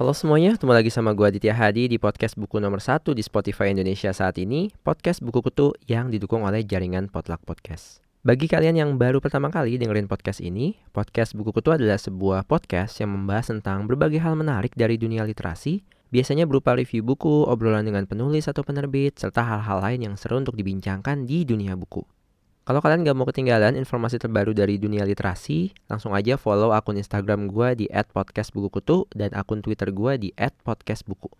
Halo semuanya, ketemu lagi sama gue Aditya Hadi di podcast buku nomor 1 di Spotify Indonesia saat ini, podcast buku kutu yang didukung oleh jaringan Potluck Podcast. Bagi kalian yang baru pertama kali dengerin podcast ini, podcast buku kutu adalah sebuah podcast yang membahas tentang berbagai hal menarik dari dunia literasi, biasanya berupa review buku, obrolan dengan penulis atau penerbit, serta hal-hal lain yang seru untuk dibincangkan di dunia buku. Kalau kalian gak mau ketinggalan informasi terbaru dari dunia literasi, langsung aja follow akun Instagram gue di @podcastbukukutu dan akun Twitter gue di @podcastbuku.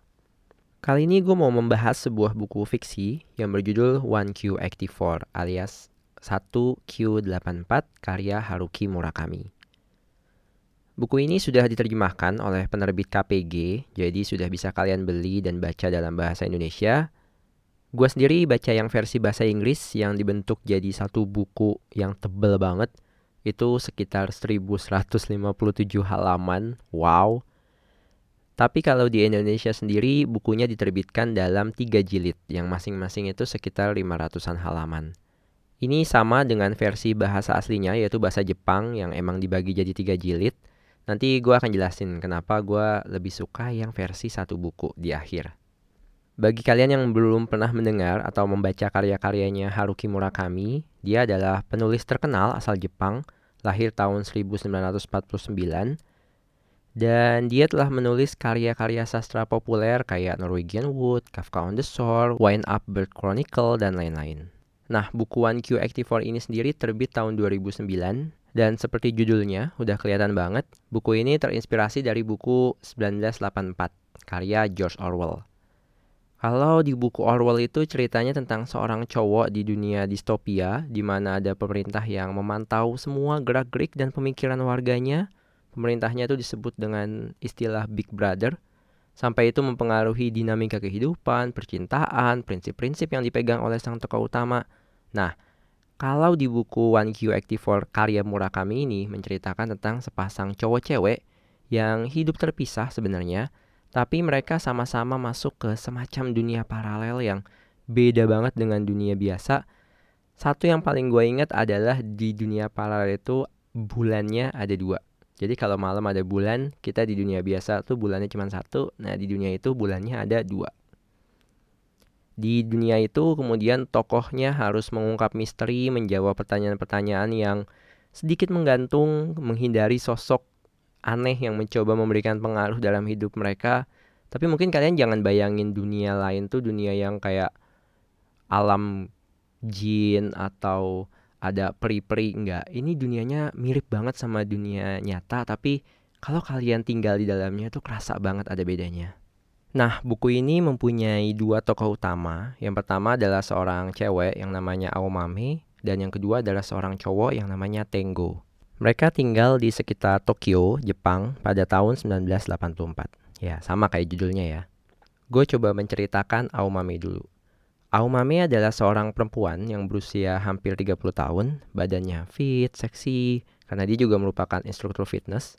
Kali ini gue mau membahas sebuah buku fiksi yang berjudul 1Q84 alias 1Q84 karya Haruki Murakami. Buku ini sudah diterjemahkan oleh penerbit KPG, jadi sudah bisa kalian beli dan baca dalam bahasa Indonesia Gue sendiri baca yang versi bahasa Inggris yang dibentuk jadi satu buku yang tebel banget. Itu sekitar 1157 halaman. Wow. Tapi kalau di Indonesia sendiri bukunya diterbitkan dalam tiga jilid yang masing-masing itu sekitar 500-an halaman. Ini sama dengan versi bahasa aslinya yaitu bahasa Jepang yang emang dibagi jadi tiga jilid. Nanti gue akan jelasin kenapa gue lebih suka yang versi satu buku di akhir. Bagi kalian yang belum pernah mendengar atau membaca karya-karyanya Haruki Murakami, dia adalah penulis terkenal asal Jepang, lahir tahun 1949, dan dia telah menulis karya-karya sastra populer kayak Norwegian Wood, Kafka on the Shore, Wind Up Bird Chronicle, dan lain-lain. Nah, buku 1Q84 ini sendiri terbit tahun 2009, dan seperti judulnya, udah kelihatan banget, buku ini terinspirasi dari buku 1984, karya George Orwell. Kalau di buku Orwell itu ceritanya tentang seorang cowok di dunia distopia di mana ada pemerintah yang memantau semua gerak-gerik dan pemikiran warganya. Pemerintahnya itu disebut dengan istilah Big Brother. Sampai itu mempengaruhi dinamika kehidupan, percintaan, prinsip-prinsip yang dipegang oleh sang tokoh utama. Nah, kalau di buku One Q 84 karya Murakami ini menceritakan tentang sepasang cowok cewek yang hidup terpisah sebenarnya, tapi mereka sama-sama masuk ke semacam dunia paralel yang beda banget dengan dunia biasa. Satu yang paling gue ingat adalah di dunia paralel itu bulannya ada dua. Jadi kalau malam ada bulan, kita di dunia biasa tuh bulannya cuma satu. Nah di dunia itu bulannya ada dua. Di dunia itu kemudian tokohnya harus mengungkap misteri, menjawab pertanyaan-pertanyaan yang sedikit menggantung, menghindari sosok aneh yang mencoba memberikan pengaruh dalam hidup mereka. Tapi mungkin kalian jangan bayangin dunia lain tuh dunia yang kayak alam jin atau ada peri-peri enggak. Ini dunianya mirip banget sama dunia nyata tapi kalau kalian tinggal di dalamnya tuh kerasa banget ada bedanya. Nah, buku ini mempunyai dua tokoh utama. Yang pertama adalah seorang cewek yang namanya Aomame dan yang kedua adalah seorang cowok yang namanya Tengo. Mereka tinggal di sekitar Tokyo, Jepang pada tahun 1984. Ya, sama kayak judulnya ya. Gue coba menceritakan Aomame dulu. Aomame adalah seorang perempuan yang berusia hampir 30 tahun, badannya fit, seksi, karena dia juga merupakan instruktur fitness.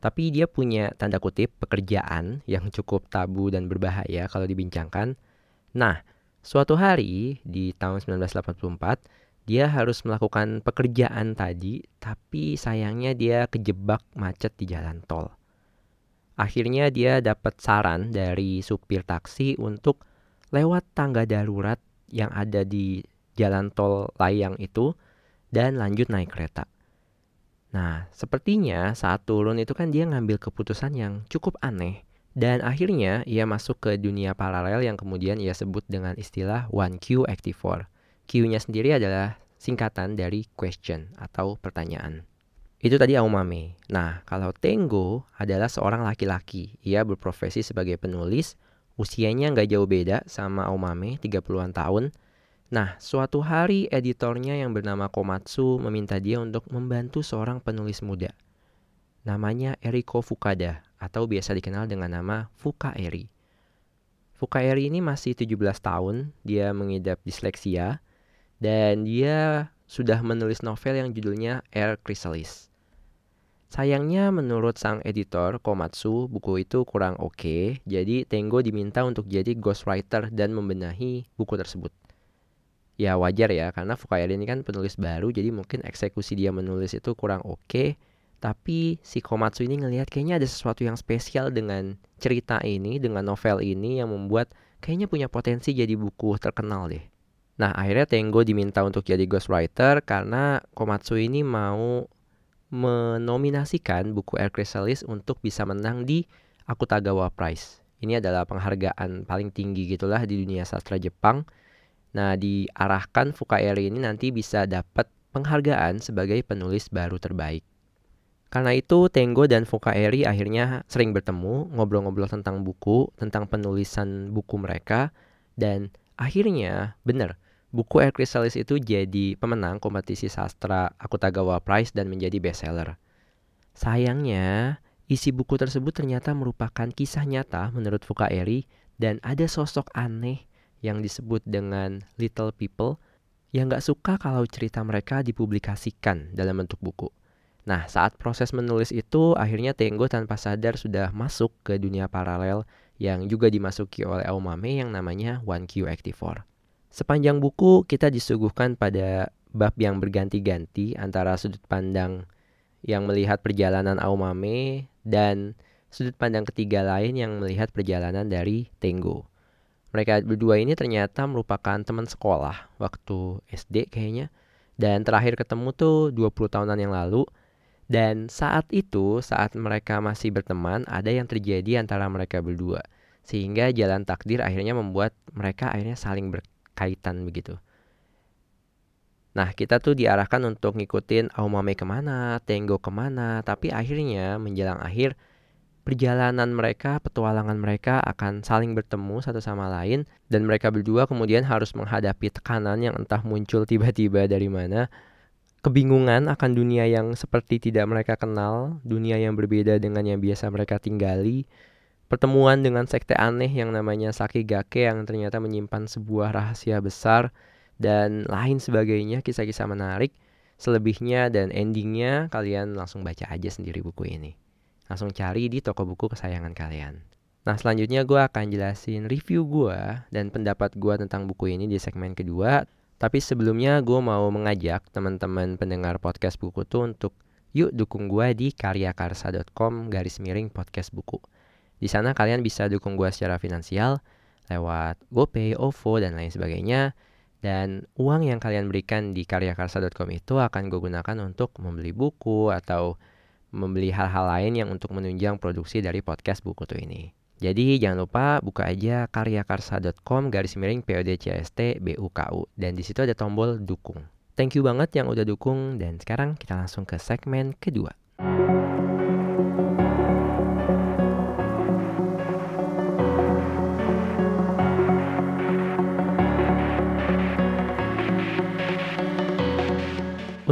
Tapi dia punya tanda kutip pekerjaan yang cukup tabu dan berbahaya kalau dibincangkan. Nah, suatu hari di tahun 1984, dia harus melakukan pekerjaan tadi, tapi sayangnya dia kejebak macet di jalan tol. Akhirnya dia dapat saran dari supir taksi untuk lewat tangga darurat yang ada di jalan tol layang itu dan lanjut naik kereta. Nah, sepertinya saat turun itu kan dia ngambil keputusan yang cukup aneh dan akhirnya ia masuk ke dunia paralel yang kemudian ia sebut dengan istilah 1Q84. Q-nya sendiri adalah singkatan dari question atau pertanyaan. Itu tadi Aumame. Nah, kalau Tengo adalah seorang laki-laki. Ia berprofesi sebagai penulis, usianya nggak jauh beda sama Aumame, 30-an tahun. Nah, suatu hari editornya yang bernama Komatsu meminta dia untuk membantu seorang penulis muda. Namanya Eriko Fukada atau biasa dikenal dengan nama Fukaeri. Fukaeri ini masih 17 tahun, dia mengidap disleksia, dan dia sudah menulis novel yang judulnya Air Chrysalis. Sayangnya menurut sang editor Komatsu, buku itu kurang oke, okay, jadi Tengo diminta untuk jadi ghostwriter dan membenahi buku tersebut. Ya wajar ya, karena Fukaeri ini kan penulis baru, jadi mungkin eksekusi dia menulis itu kurang oke. Okay, tapi si Komatsu ini ngelihat kayaknya ada sesuatu yang spesial dengan cerita ini, dengan novel ini yang membuat kayaknya punya potensi jadi buku terkenal deh. Nah akhirnya Tengo diminta untuk jadi ghostwriter karena Komatsu ini mau menominasikan buku Air Chrysalis untuk bisa menang di Akutagawa Prize. Ini adalah penghargaan paling tinggi gitulah di dunia sastra Jepang. Nah, diarahkan Fukaeri ini nanti bisa dapat penghargaan sebagai penulis baru terbaik. Karena itu, Tengo dan Fukaeri akhirnya sering bertemu, ngobrol-ngobrol tentang buku, tentang penulisan buku mereka, dan akhirnya, benar, buku Air Chrysalis itu jadi pemenang kompetisi sastra Akutagawa Prize dan menjadi bestseller. Sayangnya, isi buku tersebut ternyata merupakan kisah nyata menurut Fukaeri dan ada sosok aneh yang disebut dengan Little People yang gak suka kalau cerita mereka dipublikasikan dalam bentuk buku. Nah, saat proses menulis itu, akhirnya Tengo tanpa sadar sudah masuk ke dunia paralel yang juga dimasuki oleh Aomame yang namanya One Q 84 Sepanjang buku kita disuguhkan pada bab yang berganti-ganti antara sudut pandang yang melihat perjalanan Aomame dan sudut pandang ketiga lain yang melihat perjalanan dari Tengo. Mereka berdua ini ternyata merupakan teman sekolah waktu SD kayaknya. Dan terakhir ketemu tuh 20 tahunan yang lalu. Dan saat itu, saat mereka masih berteman, ada yang terjadi antara mereka berdua. Sehingga jalan takdir akhirnya membuat mereka akhirnya saling ber kaitan begitu. Nah, kita tuh diarahkan untuk ngikutin Aomame ke mana, Tengo ke mana, tapi akhirnya menjelang akhir, perjalanan mereka, petualangan mereka akan saling bertemu satu sama lain, dan mereka berdua kemudian harus menghadapi tekanan yang entah muncul tiba-tiba dari mana, kebingungan akan dunia yang seperti tidak mereka kenal, dunia yang berbeda dengan yang biasa mereka tinggali, pertemuan dengan sekte aneh yang namanya Sakigake yang ternyata menyimpan sebuah rahasia besar dan lain sebagainya kisah-kisah menarik. Selebihnya dan endingnya kalian langsung baca aja sendiri buku ini langsung cari di toko buku kesayangan kalian. Nah selanjutnya gue akan jelasin review gue dan pendapat gue tentang buku ini di segmen kedua. Tapi sebelumnya gue mau mengajak teman-teman pendengar podcast buku tuh untuk yuk dukung gue di karyakarsa.com garis miring podcast buku. Di sana kalian bisa dukung gue secara finansial lewat GoPay, OVO, dan lain sebagainya. Dan uang yang kalian berikan di karyakarsa.com itu akan gue gunakan untuk membeli buku atau membeli hal-hal lain yang untuk menunjang produksi dari podcast buku tuh ini. Jadi jangan lupa buka aja karyakarsa.com garis miring PODCST BUKU dan di situ ada tombol dukung. Thank you banget yang udah dukung dan sekarang kita langsung ke segmen kedua.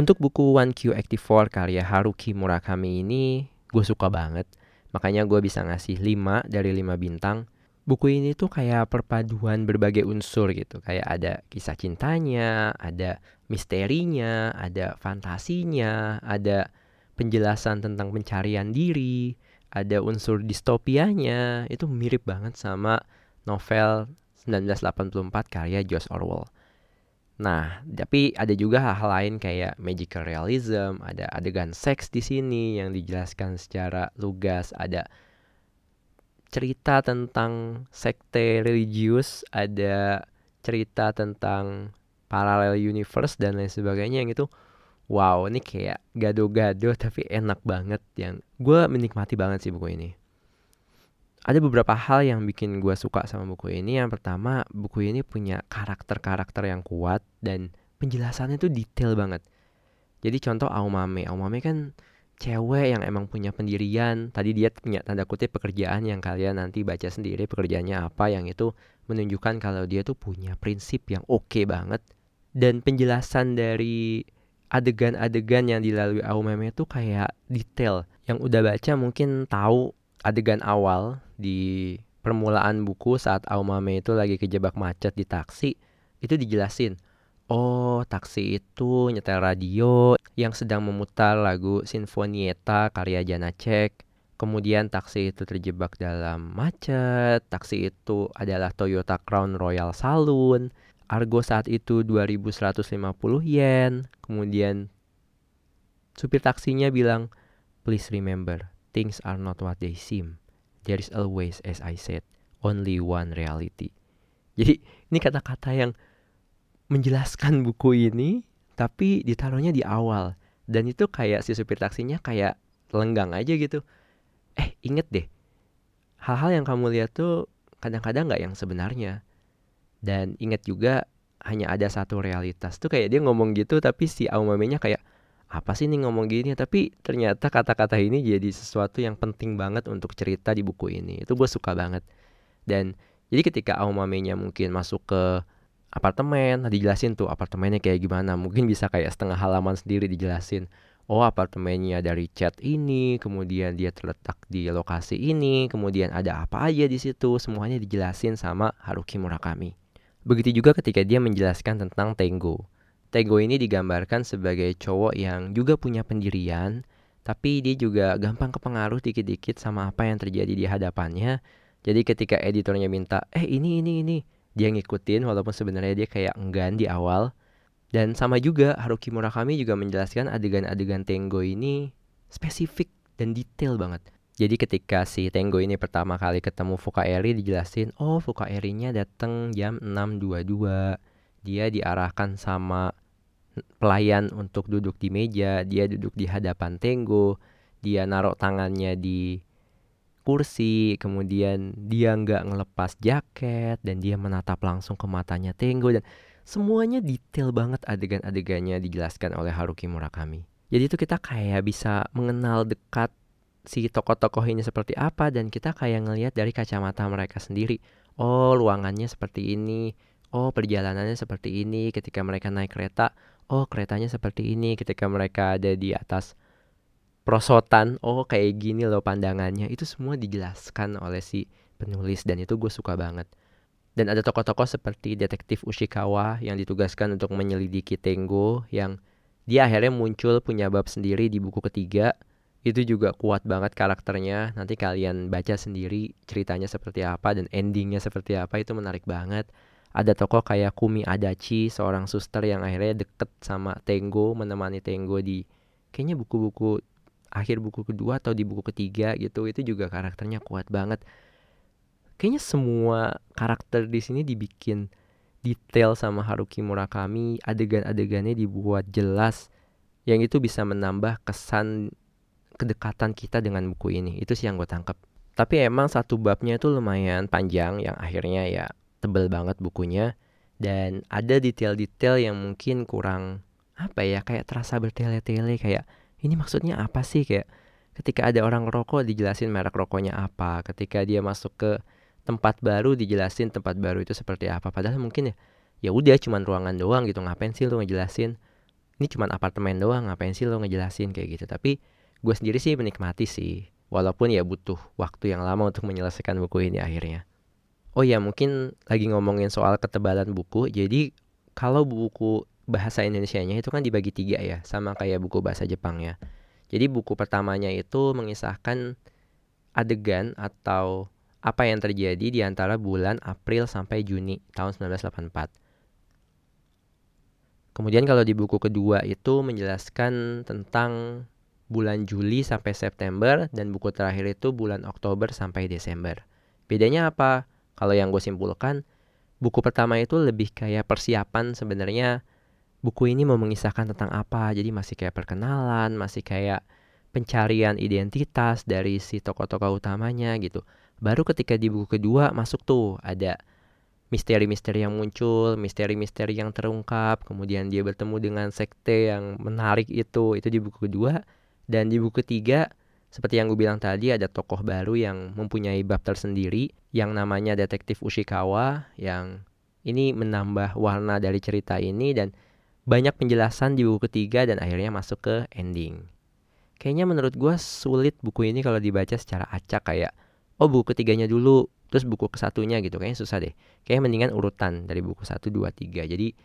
Untuk buku One Q84 karya Haruki Murakami ini gue suka banget. Makanya gue bisa ngasih 5 dari 5 bintang. Buku ini tuh kayak perpaduan berbagai unsur gitu. Kayak ada kisah cintanya, ada misterinya, ada fantasinya, ada penjelasan tentang pencarian diri, ada unsur distopianya. Itu mirip banget sama novel 1984 karya George Orwell. Nah, tapi ada juga hal-hal lain kayak magical realism, ada adegan seks di sini yang dijelaskan secara lugas, ada cerita tentang sekte religius, ada cerita tentang parallel universe dan lain sebagainya yang itu wow, ini kayak gado-gado tapi enak banget yang gue menikmati banget sih buku ini ada beberapa hal yang bikin gue suka sama buku ini. Yang pertama, buku ini punya karakter-karakter yang kuat dan penjelasannya tuh detail banget. Jadi contoh Aomame. Aomame kan cewek yang emang punya pendirian. Tadi dia punya tanda kutip pekerjaan yang kalian nanti baca sendiri pekerjaannya apa yang itu menunjukkan kalau dia tuh punya prinsip yang oke okay banget. Dan penjelasan dari adegan-adegan yang dilalui Aomame itu kayak detail. Yang udah baca mungkin tahu adegan awal di permulaan buku saat Aomame itu lagi kejebak macet di taksi itu dijelasin Oh, taksi itu nyetel radio yang sedang memutar lagu Sinfonietta karya Janacek. Kemudian taksi itu terjebak dalam macet. Taksi itu adalah Toyota Crown Royal Saloon. Argo saat itu 2150 yen. Kemudian supir taksinya bilang, "Please remember, things are not what they seem. There is always, as I said, only one reality." Jadi ini kata-kata yang menjelaskan buku ini tapi ditaruhnya di awal. Dan itu kayak si supir taksinya kayak lenggang aja gitu. Eh inget deh hal-hal yang kamu lihat tuh kadang-kadang nggak yang sebenarnya. Dan inget juga hanya ada satu realitas. Tuh kayak dia ngomong gitu tapi si Aumamenya kayak apa sih nih ngomong gini? Tapi ternyata kata-kata ini jadi sesuatu yang penting banget untuk cerita di buku ini. Itu gue suka banget. Dan jadi ketika Aumamenya mungkin masuk ke apartemen dijelasin tuh apartemennya kayak gimana. Mungkin bisa kayak setengah halaman sendiri dijelasin. Oh apartemennya dari cat ini, kemudian dia terletak di lokasi ini, kemudian ada apa aja di situ, semuanya dijelasin sama Haruki Murakami. Begitu juga ketika dia menjelaskan tentang Tengo. Tengo ini digambarkan sebagai cowok yang juga punya pendirian, tapi dia juga gampang kepengaruh dikit-dikit sama apa yang terjadi di hadapannya. Jadi ketika editornya minta, eh ini, ini, ini, dia ngikutin walaupun sebenarnya dia kayak enggan di awal, dan sama juga Haruki Murakami juga menjelaskan adegan-adegan Tengo ini spesifik dan detail banget. Jadi ketika si Tengo ini pertama kali ketemu Fukaeri dijelasin, oh Fukaeri-nya datang jam 6.22. Dia diarahkan sama pelayan untuk duduk di meja, dia duduk di hadapan Tengo, dia naruh tangannya di kursi, kemudian dia nggak ngelepas jaket dan dia menatap langsung ke matanya Tengo dan semuanya detail banget adegan-adegannya dijelaskan oleh Haruki Murakami. Jadi itu kita kayak bisa mengenal dekat si tokoh-tokoh ini seperti apa dan kita kayak ngelihat dari kacamata mereka sendiri. Oh, ruangannya seperti ini. Oh, perjalanannya seperti ini ketika mereka naik kereta. Oh, keretanya seperti ini ketika mereka ada di atas prosotan. Oh, kayak gini loh pandangannya. Itu semua dijelaskan oleh si penulis dan itu gue suka banget. Dan ada tokoh-tokoh seperti detektif Ushikawa yang ditugaskan untuk menyelidiki Tengo yang dia akhirnya muncul punya bab sendiri di buku ketiga. Itu juga kuat banget karakternya. Nanti kalian baca sendiri ceritanya seperti apa dan endingnya seperti apa itu menarik banget. Ada tokoh kayak Kumi Adachi, seorang suster yang akhirnya deket sama Tengo, menemani Tengo di kayaknya buku-buku akhir buku kedua atau di buku ketiga gitu. Itu juga karakternya kuat banget kayaknya semua karakter di sini dibikin detail sama Haruki Murakami, adegan-adegannya dibuat jelas yang itu bisa menambah kesan kedekatan kita dengan buku ini. Itu sih yang gue tangkap. Tapi emang satu babnya itu lumayan panjang yang akhirnya ya tebel banget bukunya dan ada detail-detail yang mungkin kurang apa ya kayak terasa bertele-tele kayak ini maksudnya apa sih? Kayak ketika ada orang rokok dijelasin merek rokoknya apa ketika dia masuk ke tempat baru dijelasin tempat baru itu seperti apa padahal mungkin ya ya udah cuman ruangan doang gitu ngapain sih lo ngejelasin? Ini cuman apartemen doang ngapain sih lo ngejelasin? Kayak gitu tapi gue sendiri sih menikmati sih walaupun ya butuh waktu yang lama untuk menyelesaikan buku ini akhirnya oh ya mungkin lagi ngomongin soal ketebalan buku jadi kalau buku bahasa Indonesia-nya itu kan dibagi tiga ya sama kayak buku bahasa Jepang ya jadi buku pertamanya itu mengisahkan adegan atau apa yang terjadi di antara bulan April sampai Juni tahun 1984. Kemudian kalau di buku kedua itu menjelaskan tentang bulan Juli sampai September dan buku terakhir itu bulan Oktober sampai Desember. Bedanya apa? Kalau yang gue simpulkan, buku pertama itu lebih kayak persiapan sebenarnya buku ini mau mengisahkan tentang apa. Jadi masih kayak perkenalan, masih kayak pencarian identitas dari si tokoh-tokoh utamanya gitu. Baru ketika di buku kedua masuk tuh ada misteri-misteri yang muncul, misteri-misteri yang terungkap, kemudian dia bertemu dengan sekte yang menarik itu, itu di buku kedua. Dan di buku ketiga, seperti yang gue bilang tadi, ada tokoh baru yang mempunyai bab tersendiri, yang namanya Detektif Ushikawa, yang ini menambah warna dari cerita ini, dan banyak penjelasan di buku ketiga, dan akhirnya masuk ke ending. Kayaknya menurut gue sulit buku ini kalau dibaca secara acak kayak oh buku ketiganya dulu terus buku kesatunya gitu. Kayaknya susah deh. Kayaknya mendingan urutan dari buku satu dua tiga. Jadi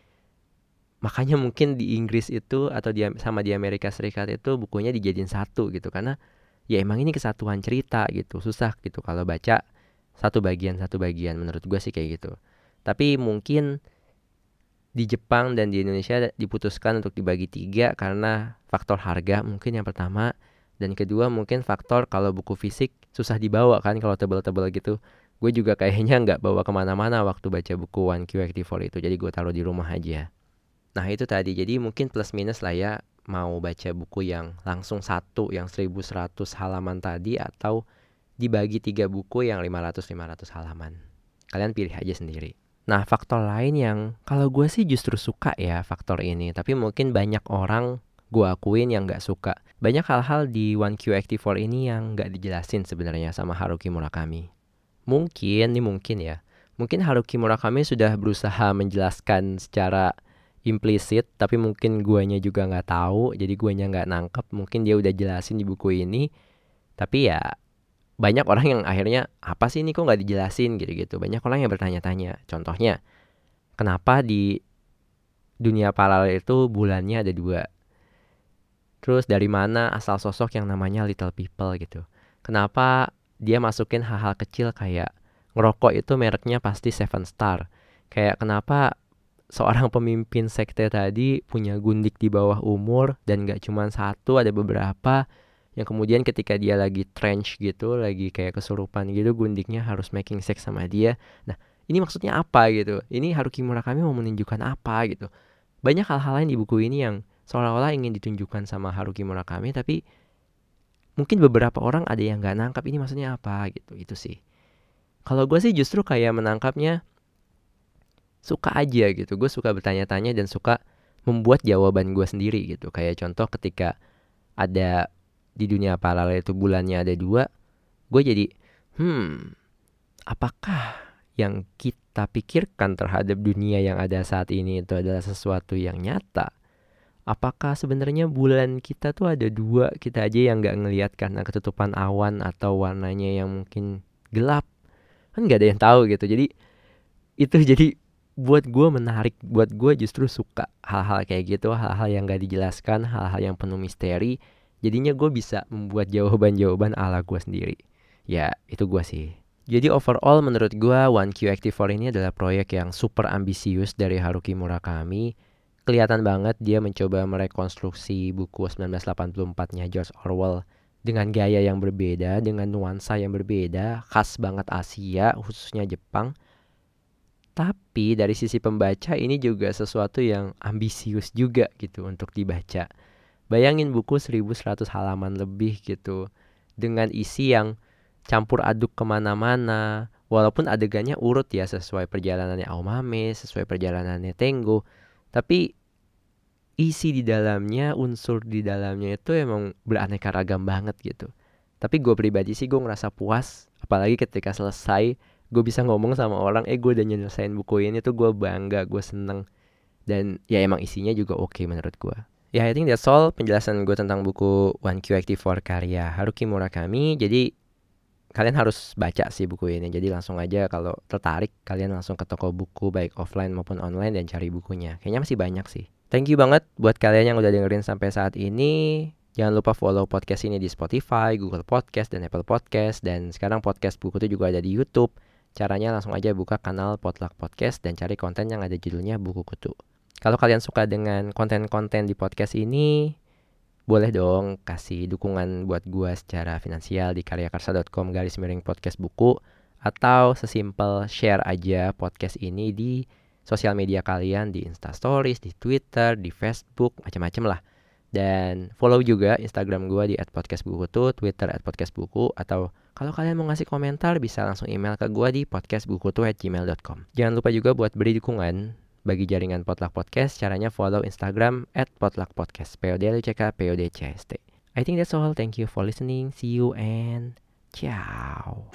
makanya mungkin di Inggris itu atau di sama di Amerika Serikat itu bukunya dijadiin satu gitu. Karena ya emang ini kesatuan cerita gitu susah gitu kalau baca satu bagian satu bagian menurut gue sih kayak gitu. Tapi mungkin di Jepang dan di Indonesia diputuskan untuk dibagi tiga karena faktor harga mungkin yang pertama dan kedua mungkin faktor kalau buku fisik susah dibawa kan kalau tebel-tebel gitu. Gue juga kayaknya nggak bawa ke mana-mana waktu baca buku One QXT4 itu jadi gue taruh di rumah aja nah itu tadi jadi mungkin plus minus lah ya mau baca buku yang langsung satu yang 1100 halaman tadi atau dibagi tiga buku yang 500-500 halaman. Kalian pilih aja sendiri. Nah, faktor lain yang kalau gue sih justru suka ya faktor ini. Tapi mungkin banyak orang gue akuin yang gak suka. Banyak hal-hal di One QXT4 ini yang gak dijelasin sebenarnya sama Haruki Murakami. Mungkin, ini mungkin ya. Mungkin Haruki Murakami sudah berusaha menjelaskan secara implisit tapi mungkin guanya juga nggak tahu jadi guanya nggak nangkep mungkin dia udah jelasin di buku ini. Tapi ya banyak orang yang akhirnya apa sih ini kok nggak dijelasin? gitu-gitu. Banyak orang yang bertanya-tanya contohnya kenapa di dunia paralel itu bulannya ada dua? Terus dari mana asal sosok yang namanya little people? gitu. Kenapa dia masukin hal-hal kecil kayak ngerokok itu mereknya pasti seven star? Kayak kenapa seorang pemimpin sekte tadi punya gundik di bawah umur dan gak cuma satu ada beberapa yang kemudian ketika dia lagi trench gitu lagi kayak kesurupan gitu gundiknya harus making sex sama dia. Nah ini maksudnya apa gitu? Ini Haruki Murakami mau menunjukkan apa gitu? Banyak hal-hal lain di buku ini yang seolah-olah ingin ditunjukkan sama Haruki Murakami tapi mungkin beberapa orang ada yang gak nangkap ini maksudnya apa gitu itu sih. Kalau gue sih justru kayak menangkapnya suka aja gitu. Gue suka bertanya-tanya dan suka membuat jawaban gue sendiri gitu. Kayak contoh ketika ada di dunia paralel itu bulannya ada dua gue jadi hmm apakah yang kita pikirkan terhadap dunia yang ada saat ini itu adalah sesuatu yang nyata? Apakah sebenarnya bulan kita tuh ada dua kita aja yang nggak ngelihat karena ketutupan awan atau warnanya yang mungkin gelap? Kan nggak ada yang tahu gitu. Jadi itu jadi buat gue menarik buat gue justru suka hal-hal kayak gitu hal-hal yang gak dijelaskan hal-hal yang penuh misteri. Jadinya gue bisa membuat jawaban-jawaban ala gue sendiri. Ya itu gue sih. Jadi overall menurut gue One Q Active 4 ini adalah proyek yang super ambisius dari Haruki Murakami. Kelihatan banget dia mencoba merekonstruksi buku 1984-nya George Orwell dengan gaya yang berbeda, dengan nuansa yang berbeda, khas banget Asia, khususnya Jepang. Tapi dari sisi pembaca ini juga sesuatu yang ambisius juga gitu untuk dibaca. Bayangin buku 1100 halaman lebih gitu. Dengan isi yang campur aduk ke mana-mana. Walaupun adegannya urut ya sesuai perjalanannya Aomame, sesuai perjalanannya Tenggo. Tapi isi di dalamnya, unsur di dalamnya itu emang beraneka ragam banget gitu. Tapi gue pribadi sih gue ngerasa puas. Apalagi ketika selesai gue bisa ngomong sama orang eh gue udah nyelesain buku ini tuh gue bangga gue seneng. Dan ya emang isinya juga oke okay menurut gue ya I think that's all penjelasan gue tentang buku One Q Active for karya Haruki Murakami. Jadi kalian harus baca sih buku ini. Jadi langsung aja kalau tertarik kalian langsung ke toko buku baik offline maupun online dan cari bukunya. Kayaknya masih banyak sih. Thank you banget buat kalian yang udah dengerin sampai saat ini. Jangan lupa follow podcast ini di Spotify, Google Podcast, dan Apple Podcast. Dan sekarang podcast buku itu juga ada di YouTube. Caranya langsung aja buka kanal Potluck Podcast dan cari konten yang ada judulnya Buku Kutu. Kalau kalian suka dengan konten-konten di podcast ini, boleh dong kasih dukungan buat gua secara finansial di karyakarsa.com garis miring podcast buku atau sesimpel share aja podcast ini di sosial media kalian di Insta Stories, di Twitter, di Facebook, macam-macam lah. Dan follow juga Instagram gue di @podcastbukutu, Twitter @podcastbuku atau kalau kalian mau ngasih komentar bisa langsung email ke gue di podcastbukutu@gmail.com. Jangan lupa juga buat beri dukungan bagi jaringan Potluck Podcast, caranya follow Instagram at Potluck Podcast, P O D L C K P O D C S T. I think that's all. Thank you for listening. See you and ciao.